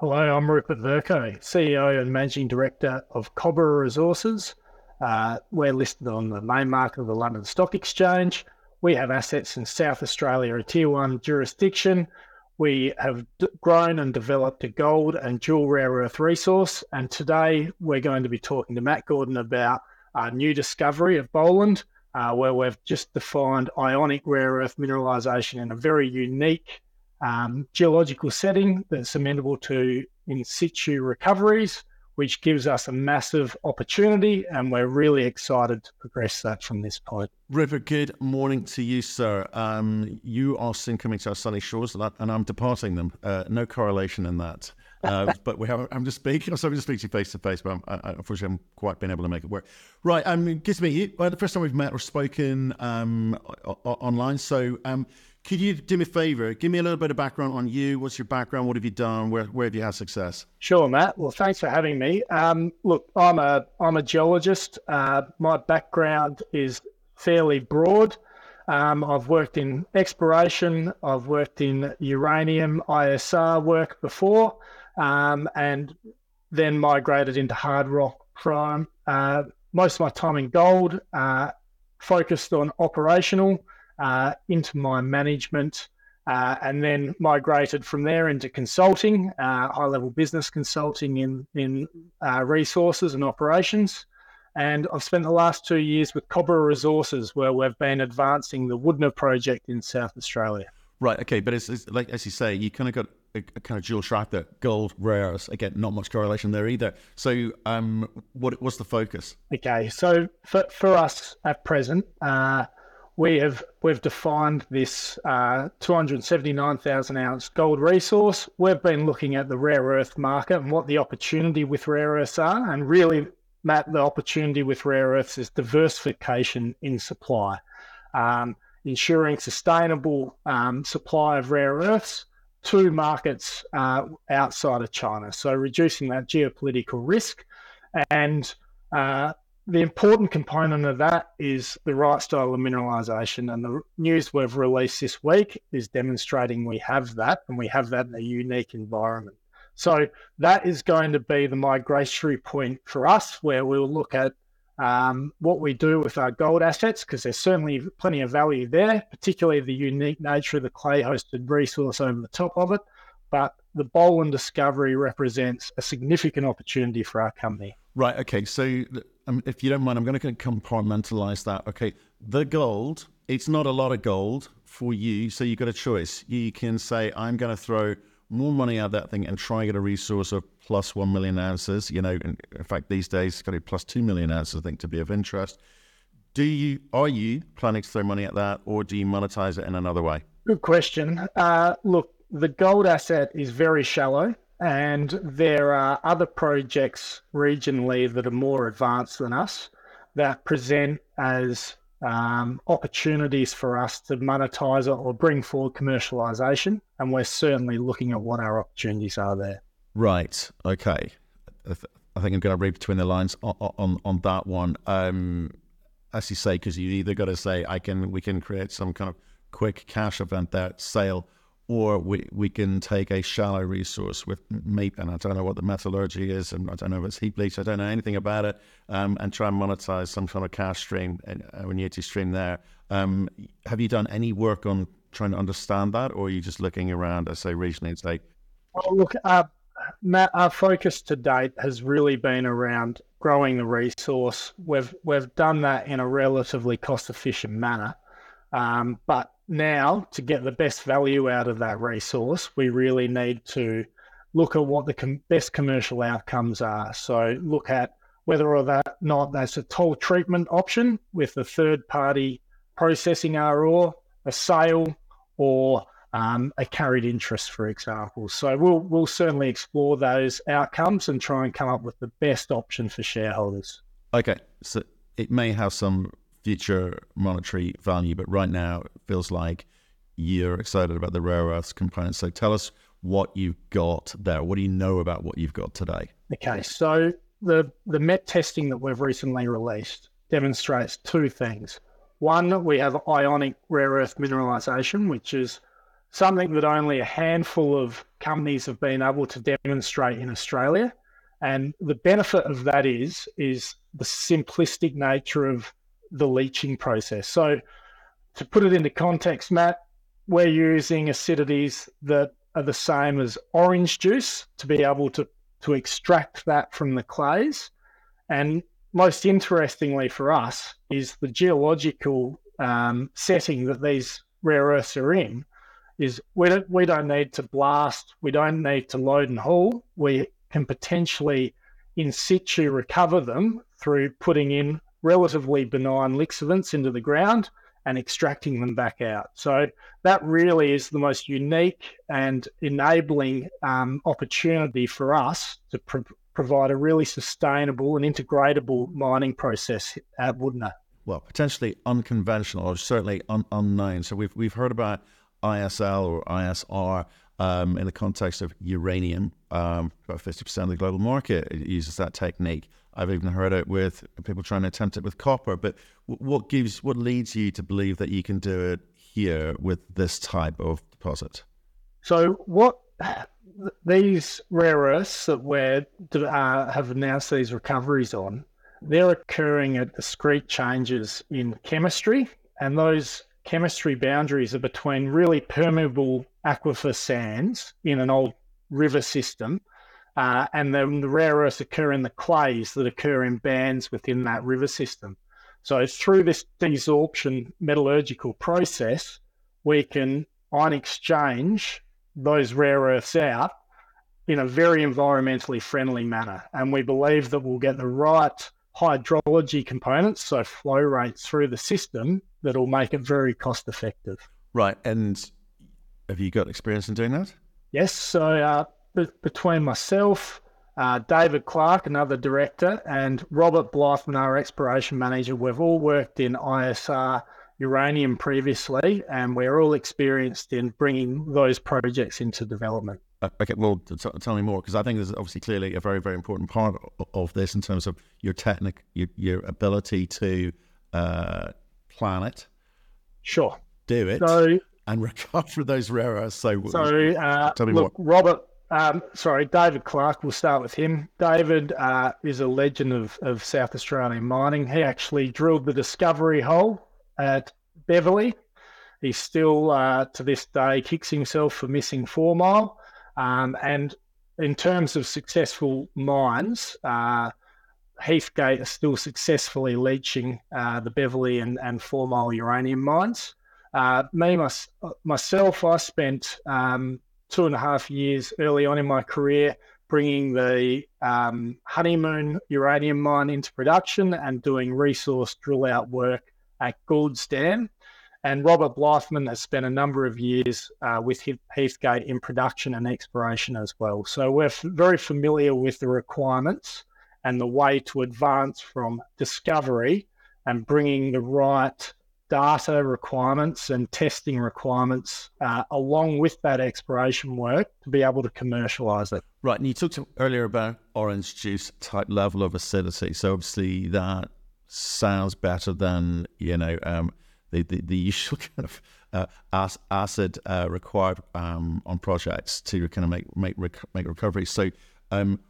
Hello, I'm Rupert Verco, CEO and Managing Director of Cobra Resources. Uh, we're listed on the main market of the London Stock Exchange. We have assets in South Australia, a tier one jurisdiction. We have d- grown and developed a gold and dual rare earth resource. And today we're going to be talking to Matt Gordon about our new discovery of Boland, uh, where we've just defined ionic rare earth mineralization in a very unique um, geological setting that's amenable to in situ recoveries, which gives us a massive opportunity. And we're really excited to progress that from this point. River, good morning to you, sir. Um, you are soon coming to our sunny shores, and I'm departing them. Uh, no correlation in that. Uh, but we have, I'm just speaking. I was hoping to speak to you face to face, but I'm, I, unfortunately, I haven't quite been able to make it work. Right. Um, good to meet you. Well, the first time we've met or spoken um, o- o- online. So, um, could you do me a favor? Give me a little bit of background on you. What's your background? What have you done? Where, where have you had success? Sure, Matt. Well, thanks for having me. Um, look, I'm a I'm a geologist. Uh, my background is fairly broad. Um, I've worked in exploration. I've worked in uranium ISR work before, um, and then migrated into hard rock prime. Uh, most of my time in gold, uh, focused on operational uh, into my management, uh, and then migrated from there into consulting, uh, high level business consulting in in uh, resources and operations. And I've spent the last two years with Cobra Resources, where we've been advancing the Wudinna project in South Australia. Right. Okay. But it's, it's like as you say, you kind of got a, a, kind of dual track there. Gold, rares. Again, not much correlation there either. So, um, what what's the focus? Okay. So for for us at present, uh, we have we've defined this uh, 279,000 ounce gold resource. We've been looking at the rare earth market and what the opportunity with rare earths are, and really, Matt, the opportunity with rare earths is diversification in supply, um, ensuring sustainable um, supply of rare earths to markets uh, outside of China. So reducing that geopolitical risk and uh, the important component of that is the right style of mineralization. And the news we've released this week is demonstrating we have that and we have that in a unique environment. So that is going to be the migratory point for us where we'll look at um, what we do with our gold assets because there's certainly plenty of value there, particularly the unique nature of the clay hosted resource over the top of it. But the Boland discovery represents a significant opportunity for our company. Right. Okay. So, if you don't mind, I'm going to compartmentalize that. Okay. The gold, it's not a lot of gold for you. So, you've got a choice. You can say, I'm going to throw more money at that thing and try and get a resource of plus 1 million ounces. You know, in, fact, these days, it's got to be plus 2 million ounces, I think, to be of interest. Do you, are you planning to throw money at that or do you monetize it in another way? Good question. Uh, look, the gold asset is very shallow. And there are other projects regionally that are more advanced than us that present as um, opportunities for us to monetize or bring forward commercialization. And we're certainly looking at what our opportunities are there. Right. Okay. I think I'm going to read between the lines on on, on that one. Um, as you say, because you either got to say, I can, we can create some kind of quick cash event there, sale, or we, we can take a shallow resource with MEEP, and I don't know what the metallurgy is, and I don't know if it's heap leach, I don't know anything about it, um, and try and monetize some kind of cash stream, uh, annuity stream there. Um, have you done any work on trying to understand that, or are you just looking around, I say, regionally and say? Well, look, uh, Matt, our focus to date has really been around growing the resource. We've we've done that in a relatively cost efficient manner, um, but now to get the best value out of that resource, we really need to look at what the com- best commercial outcomes are. So look at whether or that not that's a toll treatment option with a third party processing our ore, a sale, or um, a carried interest, for example. So we'll we'll certainly explore those outcomes and try and come up with the best option for shareholders. Okay, so it may have some future monetary value, but right now it feels like you're excited about the rare earths component. So tell us what you've got there. What do you know about what you've got today? Okay, so the the MET testing that we've recently released demonstrates two things. One, we have ionic rare earth mineralization, which is something that only a handful of companies have been able to demonstrate in Australia. And the benefit of that is is the simplistic nature of the leaching process. So to put it into context, Matt, we're using acidities that are the same as orange juice to be able to, to extract that from the clays. And most interestingly for us is the geological um, setting that these rare earths are in is we don't, we don't need to blast, we don't need to load and haul. We can potentially in situ recover them through putting in relatively benign lixiviants into the ground and extracting them back out. So that really is the most unique and enabling um, opportunity for us to pro- provide a really sustainable and integratable mining process at Wudinna. Well, potentially unconventional or certainly un- unknown. So we've we've heard about ISL or ISR um, in the context of uranium. Um, about fifty percent of the global market uses that technique. I've even heard it with people trying to attempt it with copper. But what gives, what leads you to believe that you can do it here with this type of deposit? So what these rare earths that we uh, have announced these recoveries on, they're occurring at discrete changes in chemistry, and those chemistry boundaries are between really permeable aquifer sands in an old river system uh, and then the rare earths occur in the clays that occur in bands within that river system. So through this desorption metallurgical process, we can ion exchange those rare earths out in a very environmentally friendly manner. And we believe that we'll get the right hydrology components, so flow rates through the system that will make it very cost effective. Right. And have you got experience in doing that? Yes. So uh, between myself, uh, David Clark, another director, and Robert Blythman, our exploration manager, we've all worked in ISR uranium previously, and we're all experienced in bringing those projects into development. Uh, okay, well, t- tell me more because I think there's obviously clearly a very, very important part of, of this in terms of your technique, your, your ability to uh, plan it, sure, do it, so, and recover those rare earths. So, so uh, tell me look, more. Robert um, sorry, David Clark. We'll start with him. David uh, is a legend of, of South Australian mining. He actually drilled the discovery hole at Beverley. He still, uh, to this day, kicks himself for missing Four Mile. Um, and in terms of successful mines, uh, Heathgate is still successfully leaching uh, the Beverley and, and Four Mile uranium mines. Uh, me, my, myself, I spent um, two and a half years early on in my career, bringing the um, Honeymoon uranium mine into production and doing resource drill out work at Gould's Dam. And Robert Blythman has spent a number of years uh, with Heathgate in production and exploration as well. So we're f- very familiar with the requirements and the way to advance from discovery and bringing the right data requirements and testing requirements uh, along with that exploration work to be able to commercialize it. Right. And you talked earlier about orange juice type level of acidity. So obviously that sounds better than, you know, um, the, the, the, usual kind of uh, acid uh, required um, on projects to kind of make make rec- make recovery. So um,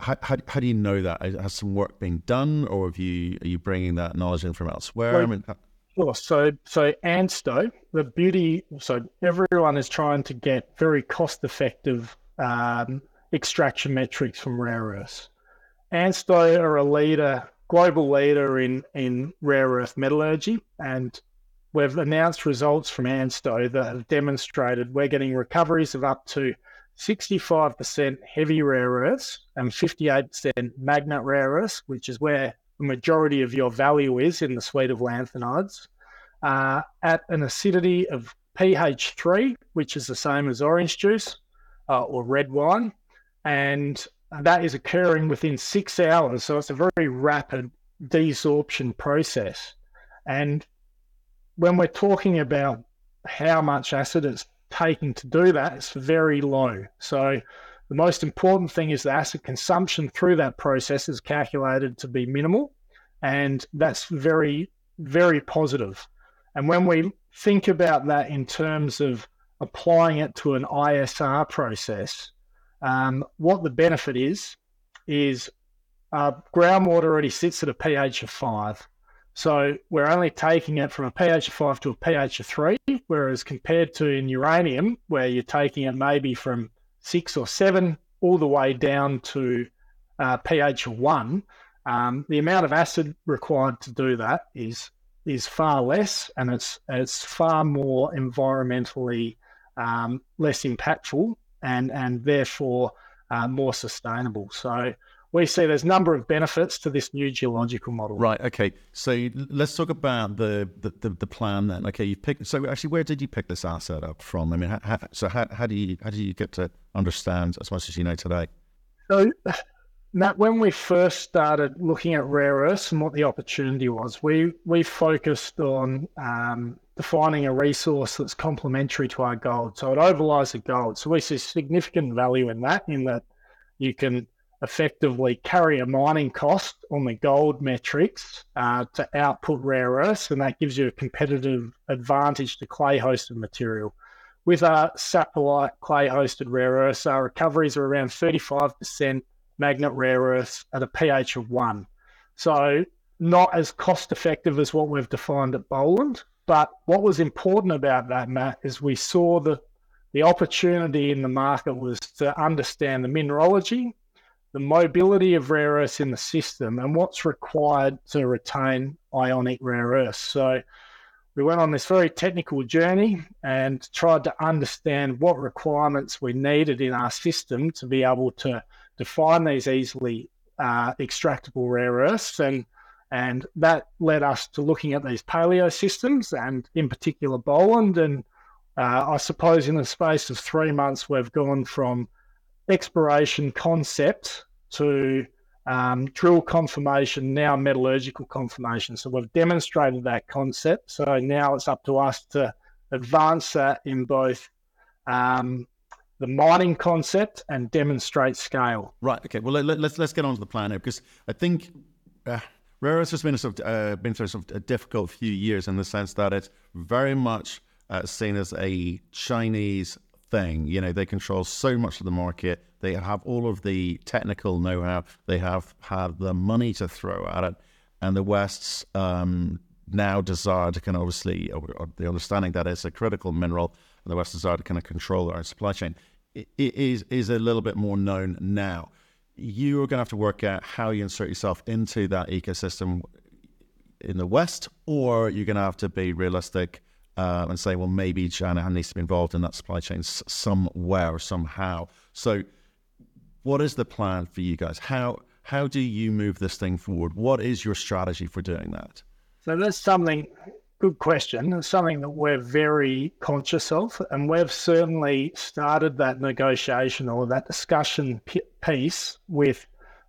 how, how, how, do you know that? Has some work been done, or have you are you bringing that knowledge in from elsewhere? Well, I mean, how- Sure. So, so ANSTO, the beauty, so everyone is trying to get very cost effective um, extraction metrics from rare earths. ANSTO are a leader, global leader in, in rare earth metallurgy, and we've announced results from ANSTO that have demonstrated we're getting recoveries of up to 65% heavy rare earths and 58% magnet rare earths, which is where the majority of your value is in the suite of lanthanides, uh, at an acidity of pH 3, which is the same as orange juice uh, or red wine. And that is occurring within six hours. So it's a very rapid desorption process. And when we're talking about how much acid it's taking to do that, it's very low. So the most important thing is the acid consumption through that process is calculated to be minimal, and that's very, very positive. And when we think about that in terms of applying it to an ISR process, um, what the benefit is, is uh, groundwater already sits at a pH of five. So we're only taking it from a pH of five to a pH of three, whereas compared to in uranium, where you're taking it maybe from six or seven all the way down to uh, pH of one, um, the amount of acid required to do that is is far less, and it's it's far more environmentally um, less impactful and and therefore uh, more sustainable. So we see there's a number of benefits to this new geological model. Right. Okay. So let's talk about the the, the, the plan then. Okay, you picked. So actually, where did you pick this asset up from? I mean, how, how, so how, how do you how do you get to understand as much as you know today? So. Matt, when we first started looking at rare earths and what the opportunity was, we we focused on um, defining a resource that's complementary to our gold. So it overlies the gold. So we see significant value in that, in that you can effectively carry a mining cost on the gold metrics uh, to output rare earths, and that gives you a competitive advantage to clay hosted material. With our saprolite clay hosted rare earths, our recoveries are around 35% magnet rare earths at a pH of one. So, not as cost effective as what we've defined at Boland. But what was important about that, Matt, is we saw the the opportunity in the market was to understand the mineralogy the mobility of rare earths in the system and what's required to retain ionic rare earths. So we went on this very technical journey and tried to understand what requirements we needed in our system to be able to define these easily uh, extractable rare earths and and that led us to looking at these paleo systems and in particular Boland and uh, I suppose in the space of three months we've gone from exploration concept to um, drill confirmation, now metallurgical confirmation. So we've demonstrated that concept. So now it's up to us to advance that in both um, the mining concept and demonstrate scale. Right. Okay. Well, let, us let's, let's get on to the plan here because I think uh, rare earths has been a sort of, uh, been through sort of a difficult few years in the sense that it's very much uh, seen as a Chinese thing. You know, they control so much of the market. They have all of the technical know-how. They have had the money to throw at it, and the West's um, now desire to kind of obviously, or, or the understanding that it's a critical mineral, and the West's desire to kind of control our supply chain is is a little bit more known now. You are going to have to work out how you insert yourself into that ecosystem in the West, or you're going to have to be realistic uh, and say, well, maybe China needs to be involved in that supply chain somewhere or somehow. So, what is the plan for you guys? How how do you move this thing forward? What is your strategy for doing that? So that's something. Good question. Something that we're very conscious of, and we've certainly started that negotiation or that discussion piece with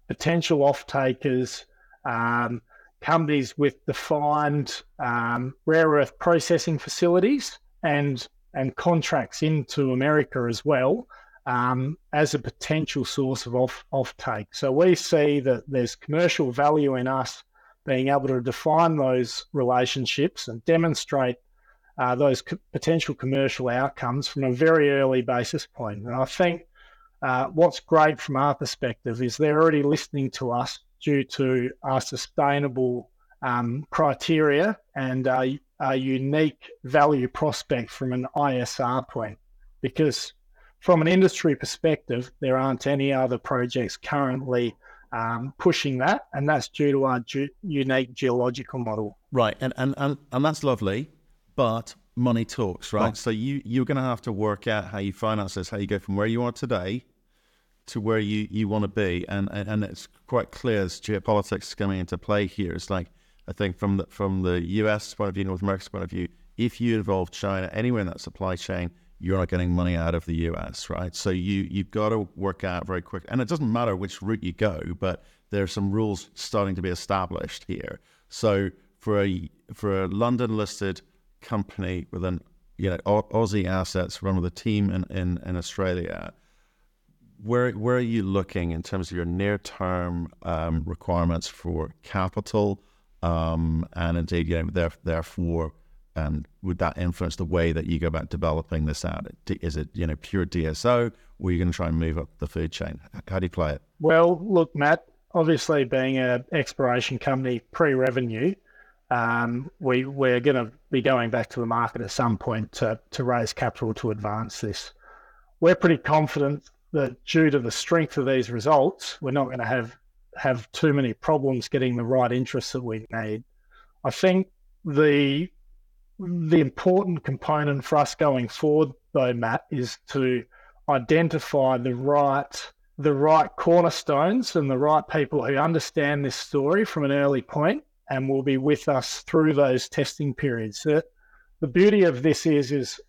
potential off takers. Um, companies with defined um, rare earth processing facilities and and contracts into America as well um, as a potential source of off offtake. So we see that there's commercial value in us being able to define those relationships and demonstrate uh, those co- potential commercial outcomes from a very early basis point. And I think uh, what's great from our perspective is they're already listening to us due to our sustainable um, criteria and a, a unique value prospect from an ISR point. Because from an industry perspective, there aren't any other projects currently um, pushing that, and that's due to our ge- unique geological model. Right, and, and and and that's lovely, but money talks, right? Oh. So you you're going to have to work out how you finance this, how you go from where you are today to where you, you want to be. And, and, and it's quite clear as geopolitics coming into play here. It's like, I think from the, from the US point of view, North America's point of view, if you involve China anywhere in that supply chain, you're not getting money out of the US, right? So you, you've got to work out very quick. And it doesn't matter which route you go, but there are some rules starting to be established here. So for a, for a London listed company with an, you know, Aussie assets run with a team in, in, in Australia, where where are you looking in terms of your near term um, requirements for capital, um, and indeed, you know, therefore and would that influence the way that you go about developing this out? Is it you know pure DSO, or are you going to try and move up the food chain? How do you play it? Well, look, Matt. Obviously, being an exploration company pre-revenue, um, we we're going to be going back to the market at some point to to raise capital to advance this. We're pretty confident that due to the strength of these results, we're not going to have have too many problems getting the right interest that we need. I think the the important component for us going forward, though, Matt, is to identify the right the right cornerstones and the right people who understand this story from an early point and will be with us through those testing periods. The, the beauty of this is is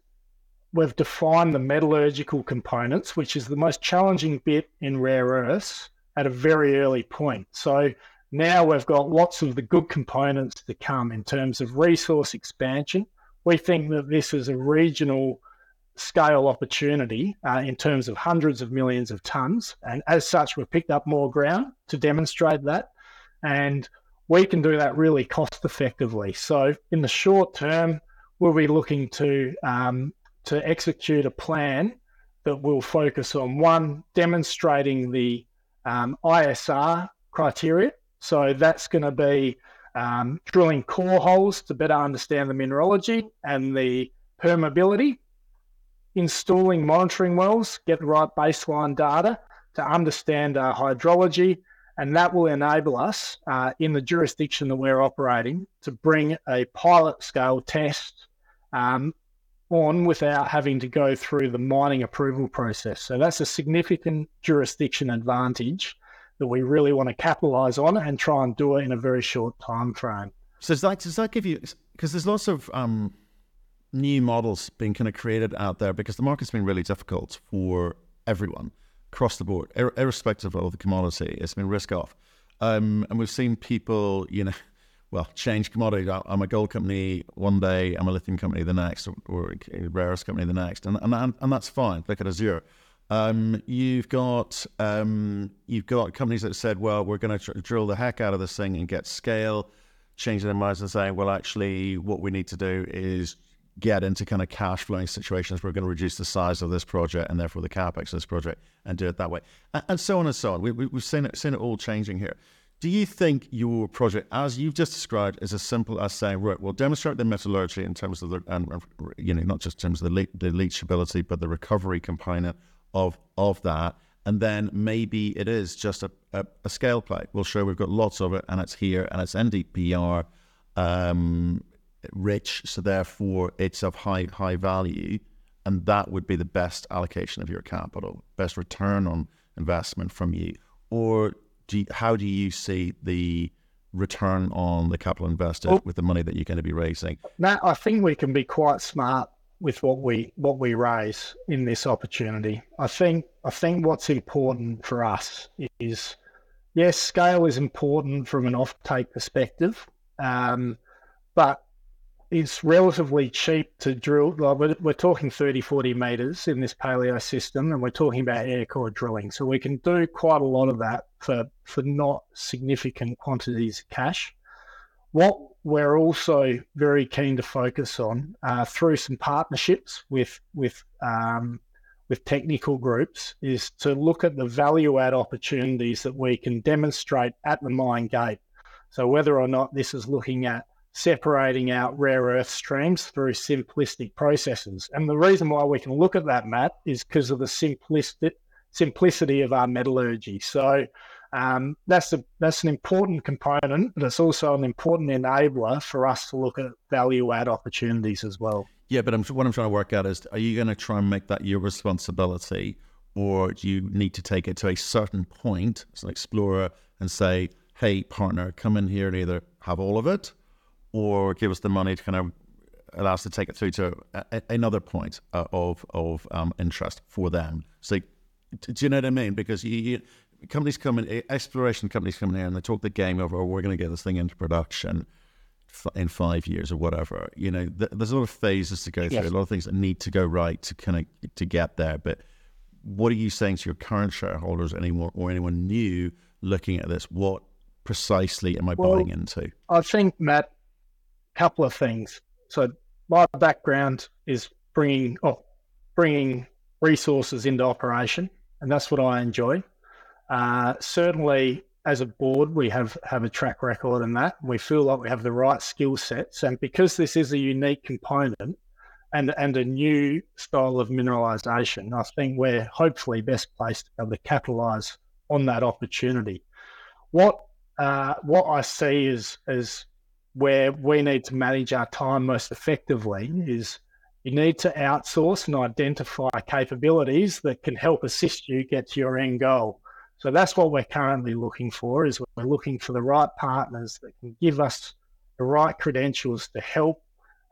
we've defined the metallurgical components, which is the most challenging bit in rare earths at a very early point. So now we've got lots of the good components to come in terms of resource expansion. We think that this is a regional scale opportunity uh, in terms of hundreds of millions of tons. And as such, we've picked up more ground to demonstrate that. And we can do that really cost effectively. So in the short term, we'll be looking to um, to execute a plan that will focus on one demonstrating the um, ISR criteria. So that's going to be um, drilling core holes to better understand the mineralogy and the permeability, installing monitoring wells, get the right baseline data to understand our hydrology, and that will enable us uh, in the jurisdiction that we're operating to bring a pilot scale test um, on without having to go through the mining approval process. So that's a significant jurisdiction advantage that we really want to capitalize on and try and do it in a very short time frame. So does that, does that give you, because there's lots of um, new models being kind of created out there because the market's been really difficult for everyone across the board, ir- irrespective of the commodity. It's been risk off. Um, and we've seen people, you know, well, change commodity. I'm a gold company one day, I'm a lithium company the next, or, a rare earth company the next, and, and and that's fine. Look at Azure. Um, you've got um, you've got companies that said, well, we're going to tr- drill the heck out of this thing and get scale, changing their minds and saying, well, actually, what we need to do is get into kind of cash flowing situations. We're going to reduce the size of this project and therefore the capex of this project and do it that way, and, and so on and so on. We, we, we've seen it seen it all changing here. Do you think your project, as you've just described, is as simple as saying, right, we'll demonstrate the metallurgy in terms of the, and you know, not just in terms of the, le- the leachability, but the recovery component of of that. And then maybe it is just a, a, a scale play. We'll show we've got lots of it and it's here and it's NdPr um, rich. So therefore it's of high high value. And that would be the best allocation of your capital, best return on investment from you. Or do you, how do you see the return on the capital invested well, with the money that you're going to be raising? Matt, I think we can be quite smart with what we what we raise in this opportunity. I think I think what's important for us is yes, scale is important from an offtake perspective, um, but it's relatively cheap to drill. We're, we're talking 30, 40 meters in this paleo system, and we're talking about air core drilling. So we can do quite a lot of that for, for not significant quantities of cash. What we're also very keen to focus on uh, through some partnerships with with um, with technical groups is to look at the value add opportunities that we can demonstrate at the mine gate. So whether or not this is looking at separating out rare earth streams through simplistic processes. And the reason why we can look at that, Matt, is because of the simplistic simplicity of our metallurgy. So um, that's a that's an important component, but it's also an important enabler for us to look at value add opportunities as well. Yeah, but I'm, what I'm trying to work out is: Are you going to try and make that your responsibility, or do you need to take it to a certain point as an explorer and say, "Hey, partner, come in here and either have all of it, or give us the money to kind of allow us to take it through to a, another point uh, of of um, interest for them." So, do you know what I mean? Because you, you companies come in, exploration companies come in here and they talk the game over, oh, we're going to get this thing into production in five years or whatever. You know, th- there's a lot of phases to go through, yes. a lot of things that need to go right to kind of to get there. But what are you saying to your current shareholders anymore or anyone new looking at this? What precisely am I well, buying into? I think, Matt, couple of things. So my background is bringing oh, bringing resources into operation, and that's what I enjoy. Uh, certainly, as a board, we have have a track record in that. We feel like we have the right skill sets, and because this is a unique component and and a new style of mineralisation, I think we're hopefully best placed to be able to capitalise on that opportunity. What uh, what I see is is where we need to manage our time most effectively is you need to outsource and identify capabilities that can help assist you get to your end goal. So that's what we're currently looking for is we're looking for the right partners that can give us the right credentials to help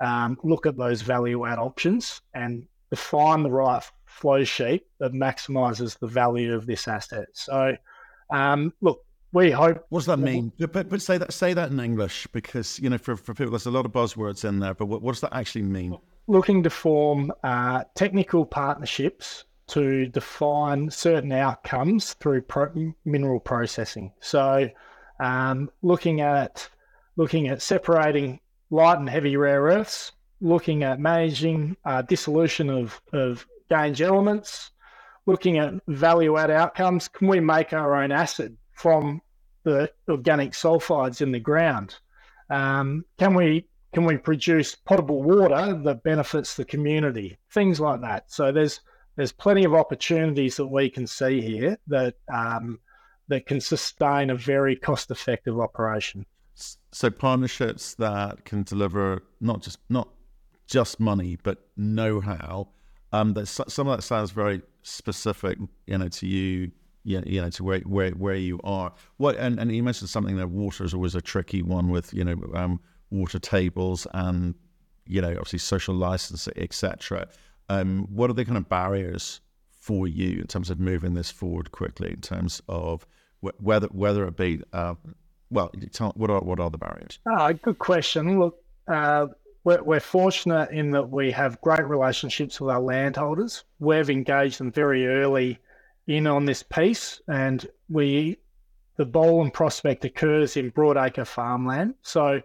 um, look at those value add options and define the right flow sheet that maximizes the value of this asset. So um, look, we hope. What does that mean? But, but say that say that in English because you know for, for people there's a lot of buzzwords in there. But what, what does that actually mean? looking to form uh, technical partnerships to define certain outcomes through pro- mineral processing. So, um, looking at looking at separating light and heavy rare earths, looking at managing uh, dissolution of, of gangue elements, looking at value add outcomes. Can we make our own acid from the organic sulfides in the ground? Um, can we can we produce potable water that benefits the community? Things like that. So there's there's plenty of opportunities that we can see here that um, that can sustain a very cost effective operation. So partnerships that can deliver not just not just money but know how. Um, that some of that sounds very specific, you know, to you, you know, to where where where you are. What and, and you mentioned something that water is always a tricky one with you know. Um, water tables and you know obviously social license etc um, what are the kind of barriers for you in terms of moving this forward quickly in terms of wh- whether whether it be uh, well tell, what are what are the barriers oh, good question look uh, we're fortunate in that we have great relationships with our landholders we've engaged them very early in on this piece and we the Boland prospect occurs in broadacre farmland so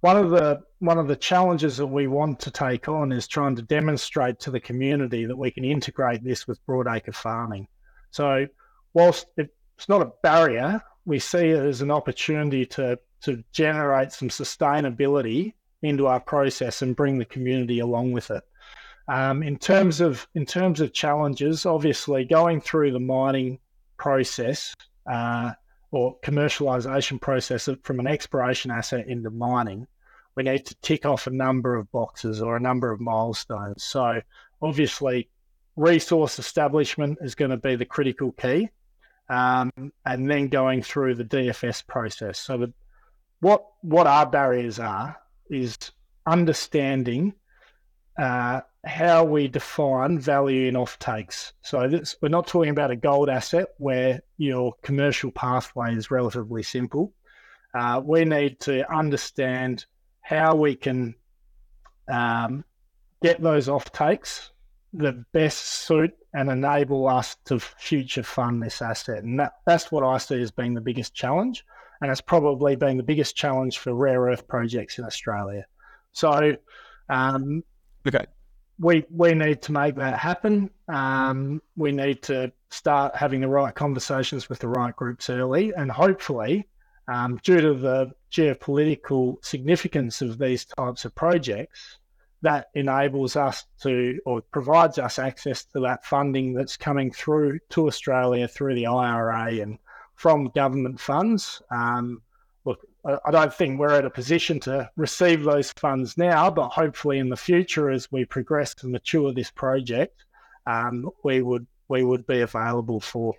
one of the one of the challenges that we want to take on is trying to demonstrate to the community that we can integrate this with broadacre farming. So, whilst it's not a barrier, we see it as an opportunity to to generate some sustainability into our process and bring the community along with it. Um, in terms of in terms of challenges, obviously going through the mining process uh, or commercialization process from an exploration asset into mining, we need to tick off a number of boxes or a number of milestones. So, obviously, resource establishment is going to be the critical key, um, and then going through the DFS process. So, the, what what our barriers are is understanding uh, how we define value in offtakes. So this, we're not talking about a gold asset where your commercial pathway is relatively simple. Uh, we need to understand how we can um, get those offtakes that best suit and enable us to future fund this asset. And that, that's what I see as being the biggest challenge. And it's probably been the biggest challenge for rare earth projects in Australia. So, um, okay we we need to make that happen. Um, we need to start having the right conversations with the right groups early, and hopefully, um, due to the geopolitical significance of these types of projects, that enables us to or provides us access to that funding that's coming through to Australia through the IRA and from government funds. Um, I don't think we're at a position to receive those funds now, but hopefully in the future, as we progress and mature this project, um, we would we would be available for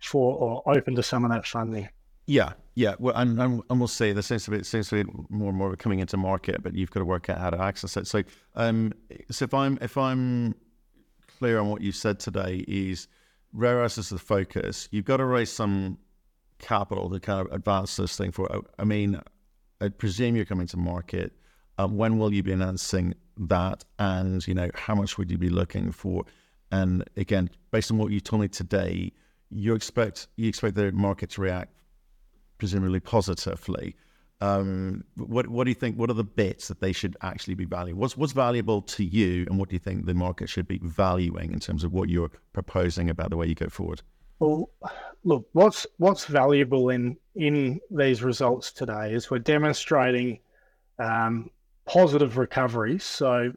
for or open to some of that funding. Yeah, yeah. Well, and, and, we'll see. There seems to be seems to be more and more coming into market, but you've got to work out how to access it. So, um, so if I'm if I'm clear on what you said today, is rare earths is the focus. You've got to raise some capital to kind of advance this thing for? I mean, I presume you're coming to market. Um, when will you be announcing that? And you know, how much would you be looking for? And again, based on what you told me today, you expect you expect the market to react presumably positively. Um, what what do you think? What are the bits that they should actually be valuing? What's what's valuable to you, and what do you think the market should be valuing in terms of what you're proposing about the way you go forward? Well, look, what's what's valuable in in these results today is we're demonstrating um, positive recoveries. So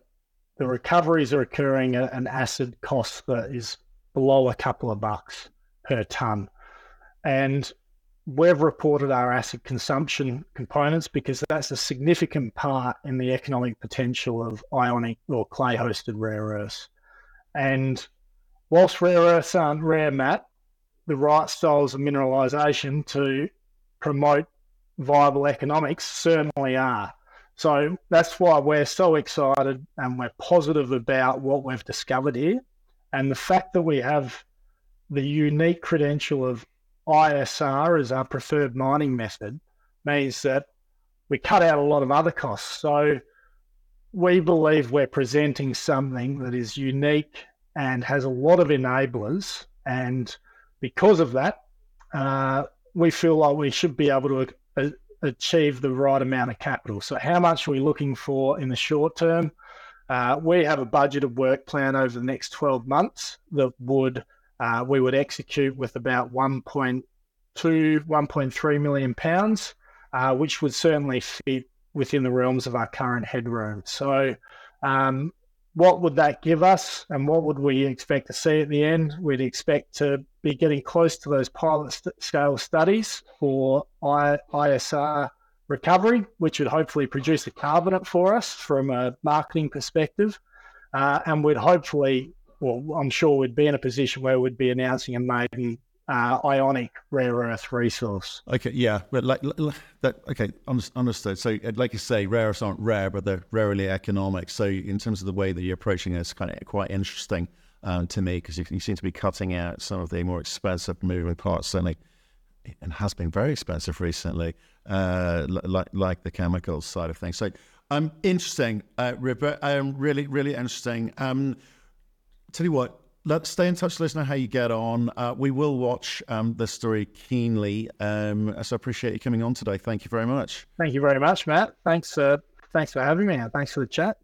the recoveries are occurring at an acid cost that is below a couple of bucks per ton, and we've reported our acid consumption components because that's a significant part in the economic potential of ionic or clay hosted rare earths. And whilst rare earths aren't rare, Matt, the right styles of mineralization to promote viable economics certainly are. So that's why we're so excited and we're positive about what we've discovered here. And the fact that we have the unique credential of ISR as our preferred mining method means that we cut out a lot of other costs. So we believe we're presenting something that is unique and has a lot of enablers. And because of that, uh, we feel like we should be able to uh, achieve the right amount of capital. So, how much are we looking for in the short term? Uh, we have a budgeted work plan over the next 12 months that would uh, we would execute with about 1.2, 1.3 million pounds, uh, which would certainly fit within the realms of our current headroom. So, um, what would that give us, and what would we expect to see at the end? We'd expect to be getting close to those pilot st- scale studies for I- ISR recovery, which would hopefully produce a carbonate for us from a marketing perspective. Uh, and we'd hopefully well, I'm sure we'd be in a position where we'd be announcing a maiden uh, ionic rare earth resource. Okay, yeah, but like, that. Okay, understood. So, uh, like you say, rare earths aren't rare, but they're rarely economic. So, in terms of the way that you're approaching it, it's kind of quite interesting um, to me because you, you, seem to be cutting out some of the more expensive moving parts, certainly, and has been very expensive recently, uh, like like the chemicals side of things. So, um, interesting, uh, Rupert. Um, really, really interesting. Um, tell you what, let's stay in touch. Let us know how you get on. Uh, we will watch um, this story keenly. Um, so I appreciate you coming on today. Thank you very much. Thank you very much, Matt. Thanks. Uh, thanks for having me. Thanks for the chat.